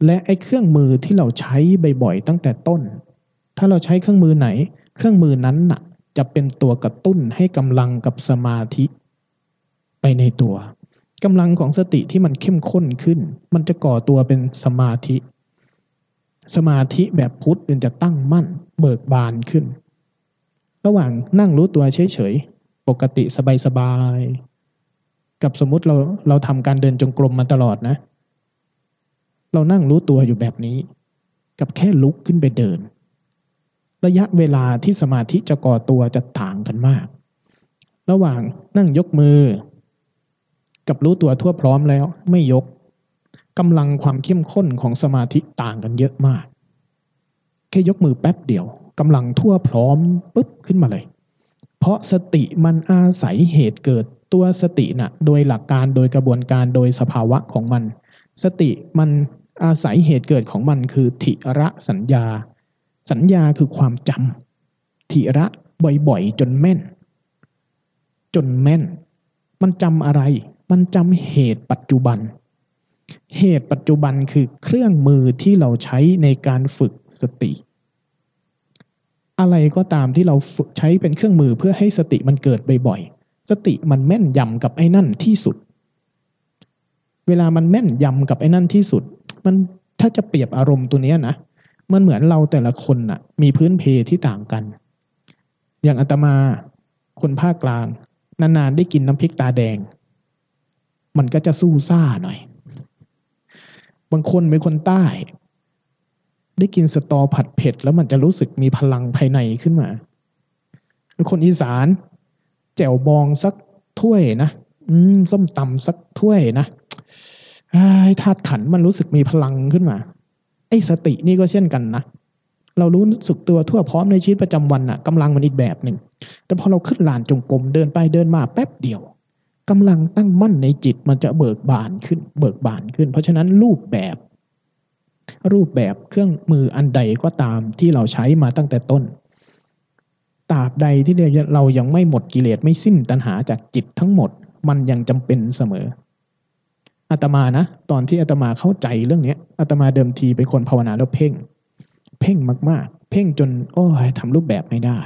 และไอ้เครื่องมือที่เราใช้บ่อยๆตั้งแต่ต้น ถ้าเราใช้เครื่องมือไหน เครื่องมือนั้นน่ะ จะเป็นตัวกระตุ้นให้กำลังกับสมาธิ ไปในตัวกำลังของสติที่มันเข้มข้นขึ้น มันจะก่อตัวเป็นสมาธิ สมาธิแบบพุทธเป็นจะตั้งมั่น เบิกบานขึ้น ระหว่างนั่งรู้ตัวเฉยๆ ปกติสบายๆ กับสมมติเราเราทำการเดินจงกรมมาตลอดนะ เรานั่งรู้ตัวอยู่แบบนี้ กับแค่ลุกขึ้นไปเดิน ระยะเวลาที่สมาธิจะก่อตัวจะต่างกันมาก ระหว่างนั่งยกมือ กับรู้ตัวทั่วพร้อมแล้วไม่ยกกำลังความเข้มข้นของสมาธิต่างกันเยอะมาก แค่ยกมือแป๊บเดียวกำลังทั่วพร้อมปุ๊บขึ้นมาเลย เพราะสติมันอาศัยเหตุเกิดตัวสตินะ่ะ โดยหลักการโดยกระบวนการโดยสภาวะของมัน สติมันอาศัยเหตุเกิดของมันคือทิระสัญญา สัญญาคือความจำทิระบ่อยๆ จนแม่น จนแม่น มันจำอะไร มันจำเหตุปัจจุบัน เหตุปัจจุบันคือเครื่องมือที่เราใช้ในการฝึกสติ อะไรก็ตามที่เราใช้เป็นเครื่องมือเพื่อให้สติมันเกิดบ่อยๆ สติมันแม่นยำกับไอ้นั่นที่สุด เวลามันแม่นยำกับไอ้นั่นที่สุด มันถ้าจะเปรียบอารมณ์ตัวเนี้ยนะมันเหมือนเราแต่ละคนน่ะ มีพื้นเพที่ต่างกัน อย่างอาตมาคนภาคกลาง นานๆได้กินน้ำพริกตาแดง มันก็จะสู้ซ่าหน่อย บางคนเป็นคนใต้ ได้กินสตอผัดเผ็ด แล้วมันจะรู้สึกมีพลังภายในขึ้นมาหรือคนอีสาน แจ่วบองสักถ้วยนะ อืม ส้มตำสักถ้วยนะ ธาตุขันมันรู้สึกมีพลังขึ้นมา ไอ้สตินี่ก็เช่นกันนะ เรารู้สึกตัวทั่วพร้อมในชีวิตประจำวันนะกำลังมันอีกแบบหนึ่ง แต่พอเราขึ้นลานจงกรมเดินไปเดินมาแป๊บเดียวกำลังตั้งมั่นในจิตมันจะเบิกบานขึ้น เบิกบานขึ้น เพราะฉะนั้นรูปแบบ รูปแบบเครื่องมืออันใดก็ตามที่เราใช้มาตั้งแต่ต้นตราบใดที่เรายังไม่หมดกิเลสไม่สิ้นตัณหาจากจิตทั้งหมด มันยังจำเป็นเสมอ อาตมานะตอนที่อาตมาเข้าใจเรื่องนี้อาตมาเดิมทีเป็นคนภาวนาแล้วเพ่ง เพ่งมากๆ เพ่งจนโอ้ยทำรูปแบบไม่ได้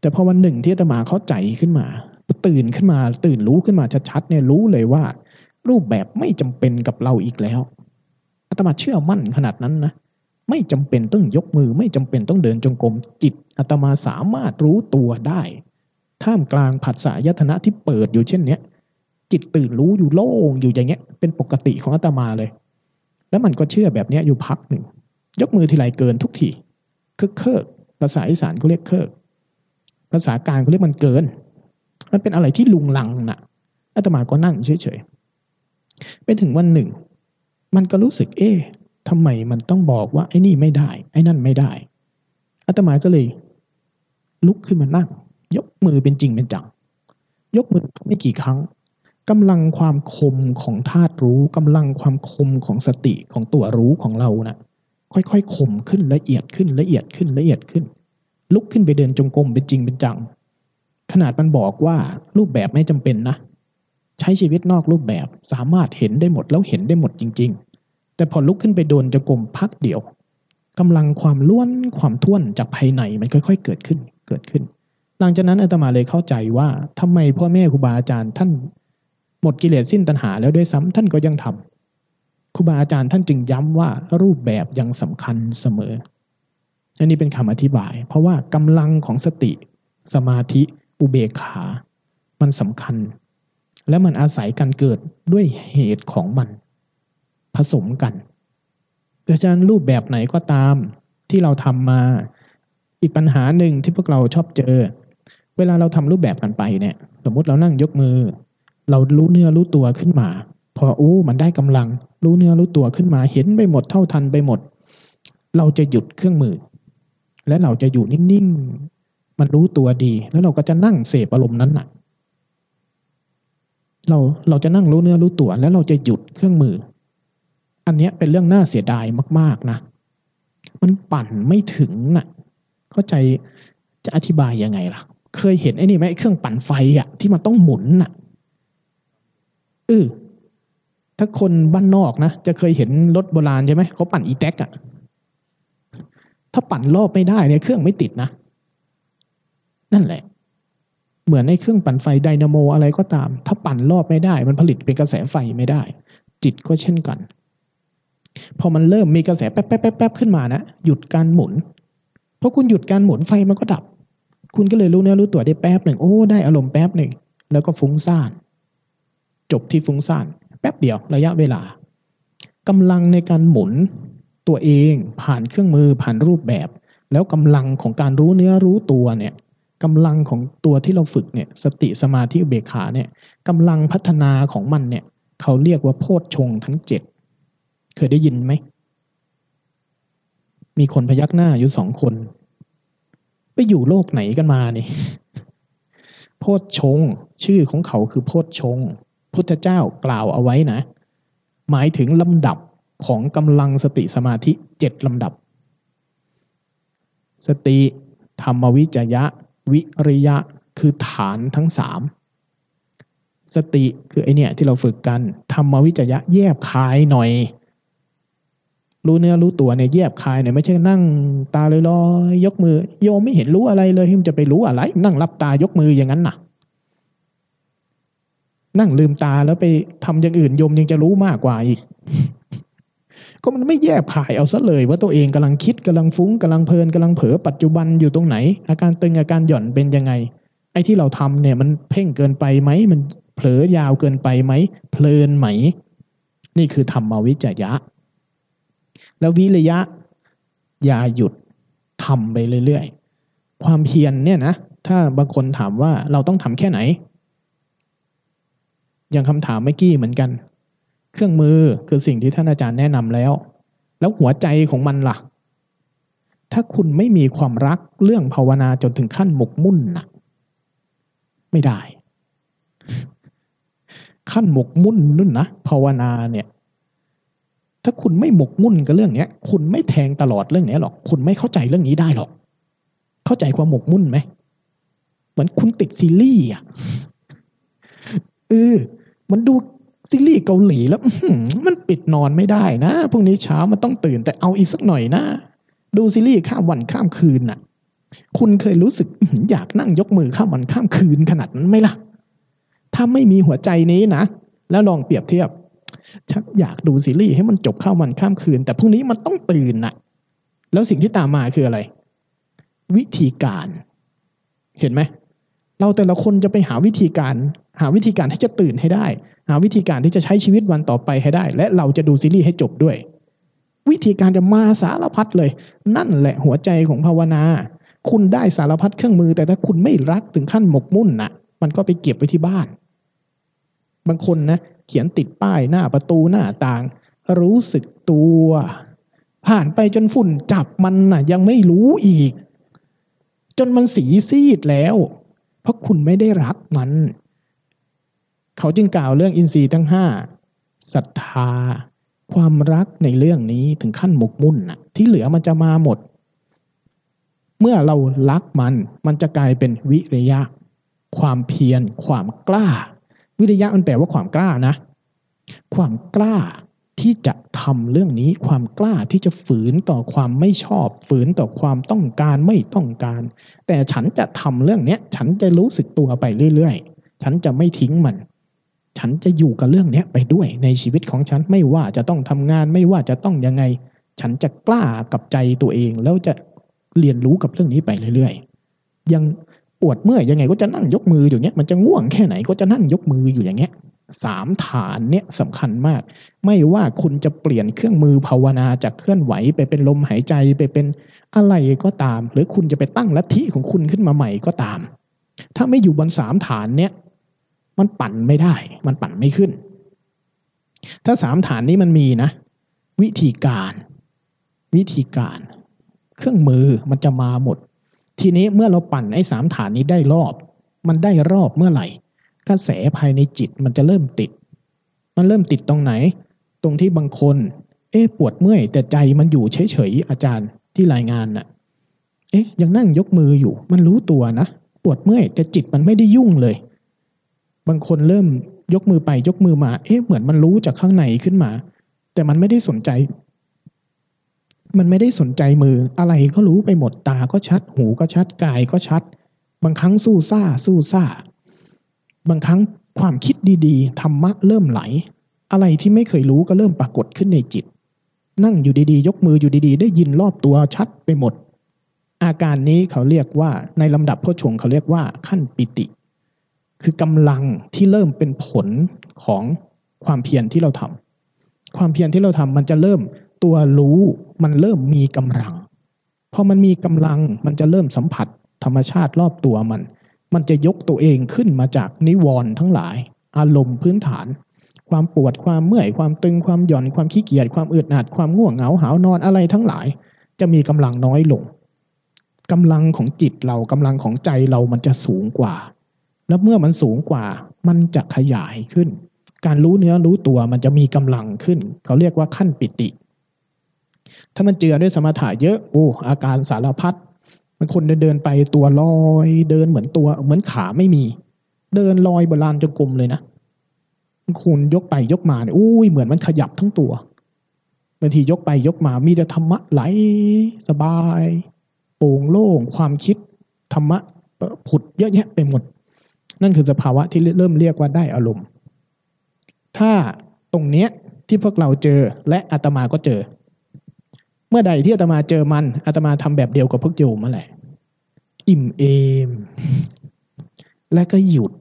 แต่พอวันหนึ่งที่อาตมาเข้าใจขึ้นมา ตื่นขึ้นมาตื่นรู้ขึ้นมาชัดๆเนี่ยรู้เลยว่า รูปแบบไม่จำเป็นกับเราอีกแล้วอาตมาเชื่อมั่นขนาดนั้นนะไม่จำเป็นต้องยกมือ ไม่จำเป็นต้องเดินจงกรมจิตอาตมาสามารถรู้ตัวได้ ท่ามกลางผัสสะยตนะที่เปิดอยู่เช่นเนี้ย จิตตื่นรู้อยู่โล่งอยู่อย่างเงี้ย เป็นปกติของอาตมาเลย แล้วมันก็เชื่อแบบเนี้ยอยู่พักหนึ่ง ยกมือทีไรเกินทุกทีเคิกเคิกภาษาอีสานเขาเรียกเคิกภาษากลางเขาเรียกมันเกิน มันเป็นอะไรที่ลุงลังน่ะอาตมาก็นั่งเฉยๆไปถึงวันหนึ่ง มันก็รู้สึกเอ๊ะทำไมมันต้องบอกว่า ไอ้นี่ไม่ได้ ไอ้นั่นไม่ได้อาตมาก็เลย ลุกขึ้นมานั่ง ยกมือเป็นจริงเป็นจัง ยกมือไม่กี่ครั้ง กำลังความคมของธาตุรู้กำลังความคมของสติของตัวรู้ของเรานะ่ะ ค่อยๆคมขึ้นละเอียดขึ้นละเอียดขึ้นละเอียดขึ้น ลุกขึ้นไปเดินจงกรมเป็นจริงเป็นจัง ขนาดมันบอกว่ารูปแบบไม่จำเป็นนะใช้ชีวิตนอกรูปแบบสามารถเห็นได้หมดแล้วเห็นได้หมดจริง ๆ แต่พอลุกขึ้นไปโดนจงกรมพักเดียวกำลังความล้วนความท่วนจากภายในมันค่อย ๆ เกิดขึ้นเกิดขึ้น หลังจากนั้นอาตมาเลยเข้าใจว่าทำไมพ่อแม่ครูบาอาจารย์ท่าน หมดกิเลสสิ้นตัณหาแล้วด้วยซ้ำท่านก็ยังทำครูบาอาจารย์ท่านจึงย้ำว่ารูปแบบยังสำคัญเสมออันนี้เป็นคำอธิบาย เพราะว่ากำลังของสติ สมาธิอุเบกขา มันสำคัญ และมันอาศัยการเกิดด้วยเหตุของมัน ผสมกันเพราะฉะนั้นรูปแบบไหนก็ตามที่เราทำมาอีกปัญหาหนึ่งที่พวกเราชอบเจอ เวลาเราทำรูปแบบกันไปเนี่ย สมมุติเรานั่งยกมือ เรารู้เนื้อรู้ตัวขึ้นมา พออู้มันได้กำลัง รู้เนื้อรู้ตัวขึ้นมา เห็นไปหมดเท่าทันไปหมด เราจะหยุดเครื่องมือ และเราจะอยู่นิ่งๆมันรู้ตัวดี แล้วเราก็จะนั่งเสพอารมณ์นั้นน่ะ เราเราจะนั่งรู้เนื้อรู้ตัว แล้วเราจะหยุดเครื่องมือ อันนี้เป็นเรื่องน่าเสียดายมาก ๆนะมันปั่นไม่ถึงน่ะ เข้าใจจะอธิบายยังไงล่ะ เคยเห็นไอ้นี่ไหมเครื่องปั่นไฟอะที่มันต้องหมุนน่ะ ออถ้าคนบ้านนอกนะจะเคยเห็นรถโบราณใช่ไหมเขาปั่นอีแท็กอะถ้าปั่นรอบไม่ได้เนี่ยเครื่องไม่ติดนะ นั่นแหละ เหมือนในเครื่องปั่นไฟไดนาโมอะไรก็ตาม ถ้าปั่นรอบไม่ได้ มันผลิตเป็นกระแสไฟไม่ได้ จิตก็เช่นกัน พอมันเริ่มมีกระแสแป๊บแป๊บแป๊บขึ้นมานะหยุดการหมุนพอคุณหยุดการหมุนไฟมันก็ดับ คุณก็เลยรู้เนื้อรู้ตัวได้แป๊บหนึ่งโอ้ได้อารมณ์แป๊บหนึ่ง แล้วก็ฟุ้งซ่าน จบที่ฟุ้งซ่านแป๊บเดียวระยะเวลากำลังในการหมุนตัวเองผ่านเครื่องมือผ่านรูปแบบ แล้วกำลังของการรู้เนื้อรู้ตัวเนี่ยกำลังของตัวที่เราฝึกเนี่ยสติสมาธิเบขาเนี่ยกำลังพัฒนาของมันเนี่ยเขาเรียกว่าโพชฌงทั้งเจ็ดเคยได้ยินไหม มีคนพยักหน้าอยู่สองคน ไปอยู่โลกไหนกันมาเนี่ยโพชฌงชื่อของเขาคือโพชฌง พุทธเจ้ากล่าวเอาไว้นะ หมายถึงลำดับของกำลังสติสมาธิเจ็ดลำดับ สติธรรมวิจยะ วิริยะคือฐานทั้งสามสติคือไอเนี่ยที่เราฝึกกันธรรมวิจยะแยบคายหน่อย รู้เนื้อรู้ตัวเนี่ยแยบคายเนี่ยไม่ใช่นั่งตาลอยๆยกมือ โยมไม่เห็นรู้อะไรเลยมันจะไปรู้อะไร นั่งรับตายกมืออย่างนั้นน่ะ นั่งลืมตาแล้วไปทำอย่างอื่นโยมยังจะรู้มากกว่าอีก ก็มันไม่แยบขายเอาซะเลย ว่าตัวเองกำลังคิดกำลังฟุ้งกำลังเพลินกำลังเผลอปัจจุบันอยู่ตรงไหน อาการตึงอาการหย่อนเป็นยังไง ไอ้ที่เราทำเนี่ย มันเพ่งเกินไปไหมมันเผลอยาวเกินไปไหมเพลินไหม นี่คือธรรมวิจยะ แล้ววิริยะอย่าหยุดทำไปเรื่อยๆ ความเพียรเนี่ยนะ ถ้าบางคนถามว่าเราต้องทำแค่ไหน อย่างคำถามเมื่อกี้เหมือนกัน เครื่องมือคือสิ่งที่ท่านอาจารย์แนะนำแล้ว แล้วหัวใจของมันล่ะ ถ้าคุณไม่มีความรักเรื่องภาวนาจนถึงขั้นหมกมุ่นนะไม่ได้ ขั้นหมกมุ่นนู่นนะภาวนาเนี่ย ถ้าคุณไม่หมกมุ่นกับเรื่องเนี้ย คุณไม่แทงตลอดเรื่องเนี้ยหรอก คุณไม่เข้าใจเรื่องนี้ได้หรอก เข้าใจความหมกมุ่นไหมเหมือนคุณติดซีรีส์อะเออ มันดูซีรีส์เกาหลีแล้วมันปิดนอนไม่ได้นะพรุ่งนี้เช้ามันต้องตื่นแต่เอาอีกสักหน่อยนะดูซีรีส์ข้ามวันข้ามคืนน่ะ คุณเคยรู้สึกอื้อหืออยากนั่งยกมือข้ามวันข้ามคืนขนาดนั้นไหมล่ะ ถ้าไม่มีหัวใจนี้นะ แล้วลองเปรียบเทียบฉันอยากดูซีรีส์ให้มันจบข้ามวันข้ามคืน แต่พรุ่งนี้มันต้องตื่นน่ะ แล้วสิ่งที่ตามมาคืออะไร วิธีการ เห็นไหมเราแต่ละคนจะไปหาวิธีการ หาวิธีการที่จะตื่นให้ได้ หาวิธีการที่จะใช้ชีวิตวันต่อไปให้ได้ และเราจะดูซีรีส์ให้จบด้วย วิธีการจะมาสารพัดเลย นั่นแหละหัวใจของภาวนา คุณได้สารพัดเครื่องมือ แต่ถ้าคุณไม่รักถึงขั้นหมกมุ่นน่ะ มันก็ไปเก็บไว้ที่บ้าน บางคนนะ เขียนติดป้ายหน้าประตูหน้าต่าง รู้สึกตัว ผ่านไปจนฝุ่นจับมันน่ะ ยังไม่รู้อีก จนมันสีซีดแล้ว เพราะคุณไม่ได้รักมัน เขาจึงกล่าวเรื่องอินทรีย์ทั้งห้าศรัทธา ความรักในเรื่องนี้ถึงขั้นหมกมุ่นนะที่เหลือมันจะมาหมด เมื่อเรารักมัน มันจะกลายเป็นวิริยะ ความเพียร ความกล้า วิริยะมันแปลว่าความกล้านะ ความกล้าที่จะทำเรื่องนี้ความกล้าที่จะฝืนต่อความไม่ชอบ ฝืนต่อความต้องการไม่ต้องการ แต่ฉันจะทำเรื่องเนี้ย ฉันจะรู้สึกตัวไปเรื่อยๆ ฉันจะไม่ทิ้งมัน ฉันจะอยู่กับเรื่องนี้ไปด้วยในชีวิตของฉันไม่ว่าจะต้องทำงานไม่ว่าจะต้องยังไง ฉันจะกล้ากับใจตัวเอง แล้วจะเรียนรู้กับเรื่องนี้ไปเรื่อยๆ ยังปวดเมื่อยยังไงก็จะนั่งยกมืออยู่เนี้ยมันจะง่วงแค่ไหนก็จะนั่งยกมืออยู่อย่างเงี้ยสามฐานเนี้ยสำคัญมาก ไม่ว่าคุณจะเปลี่ยนเครื่องมือภาวนาจากเคลื่อนไหวไปเป็นลมหายใจไปเป็นอะไรก็ตาม หรือคุณจะไปตั้งลัทธิของคุณขึ้นมาใหม่ก็ตาม ถ้าไม่อยู่บนสามฐานเนี้ย มันปั่นไม่ได้ มันปั่นไม่ขึ้น ถ้าสามฐานนี้มันมีนะ วิธีการ วิธีการ เครื่องมือมันจะมาหมด ทีนี้เมื่อเราปั่นไอ้สามฐานนี้ได้รอบ มันได้รอบเมื่อไหร่ กระแสภายในจิตมันจะเริ่มติด มันเริ่มติดตรงไหน ตรงที่บางคน เอ๊ะปวดเมื่อย แต่ใจมันอยู่เฉยๆอาจารย์ที่รายงานน่ะ เอ๊ะยังนั่งยกมืออยู่ มันรู้ตัวนะปวดเมื่อย แต่จิตมันไม่ได้ยุ่งเลย บางคนเริ่มยกมือไปยกมือมา เอ๊ะเหมือนมันรู้จากข้างในขึ้นมา แต่มันไม่ได้สนใจ มันไม่ได้สนใจมืออะไรก็รู้ไปหมดตาก็ชัด หูก็ชัดกายก็ชัด บางครั้งสู้ซ่า สู้ซ่า บางครั้งความคิดดีๆธรรมะเริ่มไหล อะไรที่ไม่เคยรู้ก็เริ่มปรากฏขึ้นในจิต นั่งอยู่ดีๆ ยกมืออยู่ดีๆ ได้ยินรอบตัวชัดไปหมด อาการนี้เขาเรียกว่าในลำดับโพชงเขาเรียกว่าขั้นปิติ คือกำลังที่เริ่มเป็นผลของความเพียรที่เราทำความเพียรที่เราทำมันจะเริ่มตัวรู้มันเริ่มมีกำลังพอมันมีกำลังมันจะเริ่มสัมผัสธรรมชาติรอบตัวมัน มันจะยกตัวเองขึ้นมาจากนิวรณ์ทั้งหลาย อารมณ์พื้นฐาน ความปวดความเมื่อยความตึงความหย่อนความขี้เกียจความอึดอัดความง่วงเหงาหาวนอนอะไรทั้งหลาย จะมีกำลังน้อยลงกำลังของจิตเรากำลังของใจเรามันจะสูงกว่า แล้วเมื่อมันสูงกว่ามันจะขยายขึ้น การรู้เนื้อรู้ตัวมันจะมีกำลังขึ้น เขาเรียกว่าขั้นปิติ ถ้ามันเจือด้วยสมถะเยอะโอ้อาการสารพัดมันคนเดินๆไปตัวลอยเดินเหมือนตัวเหมือนขาไม่มี เดินลอยบนลานจงกรมเลยนะคุณยกไปยกมาเนี่ยอุ้ยเหมือนมันขยับทั้งตัวบางทียกไปยกมามีแต่ธรรมะไหลสบาย โปร่งโล่งความคิดธรรมะผุดเยอะแยะไปหมด นั่นคือสภาวะที่เริ่มเรียกว่าได้อารมณ์ ถ้าตรงเนี้ยที่พวกเราเจอและอาตมาก็เจอ เมื่อใดที่อาตมาเจอมันอาตมาทำแบบเดียวกับพวกโยมมาแหละ อิ่มเอม และก็หยุด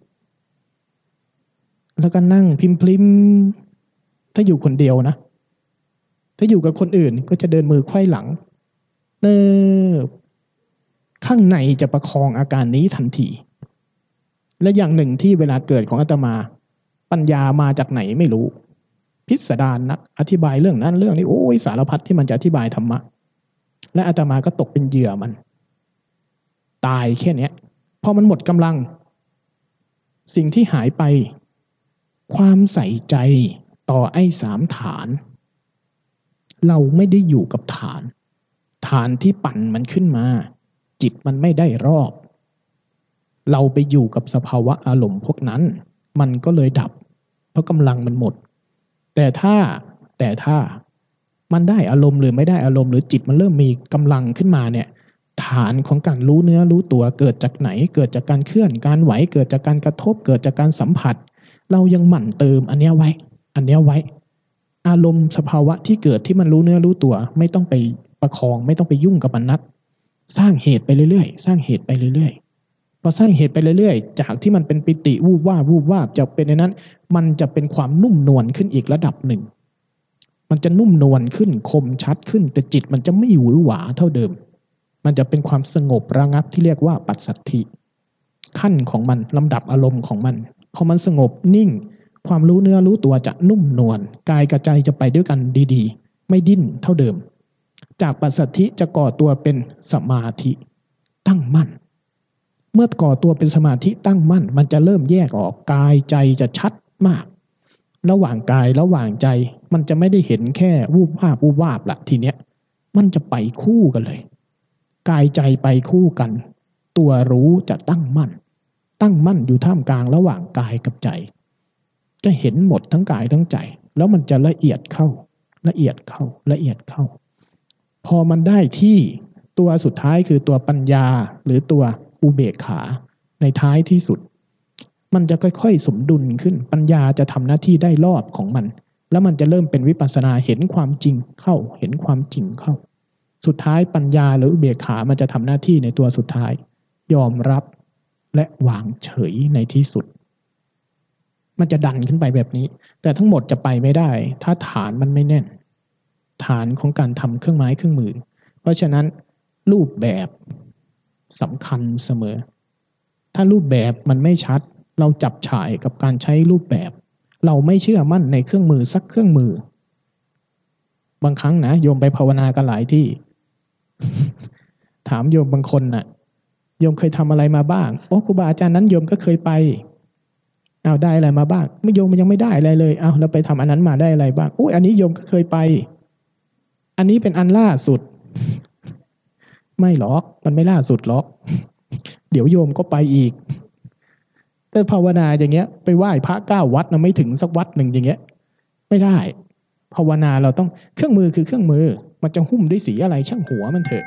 แล้วก็นั่งพิมพลิมถ้าอยู่คนเดียวนะ ถ้าอยู่กับคนอื่นก็จะเดินมือไขว้หลัง เนิบข้างในจะประคองอาการนี้ทันที และอย่างหนึ่งที่เวลาเกิดของอาตมา ปัญญามาจากไหนไม่รู้ พิสดารนัก อธิบายเรื่องนั้นเรื่องนี้โอ้ยสารพัดที่มันจะอธิบายธรรมะ และอาตมาก็ตกเป็นเหยื่อมัน ตายแค่เนี้ยพอมันหมดกำลัง สิ่งที่หายไป ความใส่ใจต่อไอ้สามฐาน เราไม่ได้อยู่กับฐาน ฐานที่ปั่นมันขึ้นมา จิตมันไม่ได้รอบ เราไปอยู่กับสภาวะอารมณ์พวกนั้น มันก็เลยดับ เพราะกำลังมันหมด แต่ถ้าแต่ถ้ามันได้อารมณ์หรือไม่ได้อารมณ์หรือจิตมันเริ่มมีกำลังขึ้นมาเนี่ย ฐานของการรู้เนื้อรู้ตัวเกิดจากไหน เกิดจากการเคลื่อนการไหวเกิดจากการกระทบ เกิดจากการสัมผัส เรายังหมั่นเติมอันเนี้ยไว้ อันเนี้ยไว้ อารมณ์สภาวะที่เกิดที่มันรู้เนื้อรู้ตัว ไม่ต้องไปประคอง ไม่ต้องไปยุ่งกับมันนัก สร้างเหตุไปเรื่อยๆ สร้างเหตุไปเรื่อยๆ พอสร้างเหตุไปเรื่อยๆ จากที่มันเป็นปิติวูบว่าวูบว่าจะเป็นในนั้น มันจะเป็นความนุ่มนวลขึ้นอีกระดับหนึ่ง มันจะนุ่มนวลขึ้นคมชัดขึ้น แต่จิตมันจะไม่หวือหวาเท่าเดิม มันจะเป็นความสงบระงับที่เรียกว่าปัสสัทธิขั้นของมันลำดับอารมณ์ของมันพอมันสงบนิ่ง ความรู้เนื้อรู้ตัวจะนุ่มนวลกายกับใจจะไปด้วยกันดีๆ ไม่ดิ้นเท่าเดิม จากปัสสัทธิจะก่อตัวเป็นสมาธิตั้งมั่น เมื่อก่อตัวเป็นสมาธิตั้งมั่น มันจะเริ่มแยกออกกายใจจะชัดมาก ระหว่างกายระหว่างใจ มันจะไม่ได้เห็นแค่วูบวาบวูบวาบละทีเนี้ย มันจะไปคู่กันเลย กายใจไปคู่กัน ตัวรู้จะตั้งมั่น ตั้งมั่นอยู่ท่ามกลางระหว่างกายกับใจ จะเห็นหมดทั้งกายทั้งใจ แล้วมันจะละเอียดเข้า ละเอียดเข้าละเอียดเข้า พอมันได้ที่ตัวสุดท้ายคือตัวปัญญาหรือตัว อุเบกขาในท้ายที่สุด มันจะค่อยๆ สมดุลขึ้นปัญญาจะทำหน้าที่ได้รอบของมัน แล้วมันจะเริ่มเป็นวิปัสสนาเห็นความจริงเข้า เห็นความจริงเข้า สุดท้ายปัญญาหรืออุเบกขามันจะทำหน้าที่ในตัวสุดท้าย ยอมรับและวางเฉยในที่สุด มันจะดันขึ้นไปแบบนี้ แต่ทั้งหมดจะไปไม่ได้ ถ้าฐานมันไม่แน่น ฐานของการทำเครื่องไม้เครื่องมือ เพราะฉะนั้นรูปแบบ สำคัญเสมอ ถ้ารูปแบบมันไม่ชัด เราจับฉ่ายกับการใช้รูปแบบ เราไม่เชื่อมั่นในเครื่องมือสักเครื่องมือ บางครั้งนะโยมไปภาวนากันหลายที่ ถามโยมบางคนน่ะโยมเคยทำอะไรมาบ้างโอ้ครูบาอาจารย์นั้นโยมก็เคยไปเอาได้อะไรมาบ้าง ไม่โยมมันยังไม่ได้อะไรเลย เอาแล้วไปทำอันนั้นมาได้อะไรบ้างอุ้ยอันนี้โยมก็เคยไป อันนี้เป็นอันล่าสุด ไม่หรอกมันไม่ล่าสุดหรอก เดี๋ยวโยมก็ไปอีก แต่ภาวนาอย่างเงี้ย ไปไหว้พระเก้าวัดนะไม่ถึงสักวัดหนึ่งอย่างเงี้ย ไม่ได้ ภาวนาเราต้องเครื่องมือคือเครื่องมือ มันจะหุ้มด้วยสีอะไรช่างหัวมันเถอะ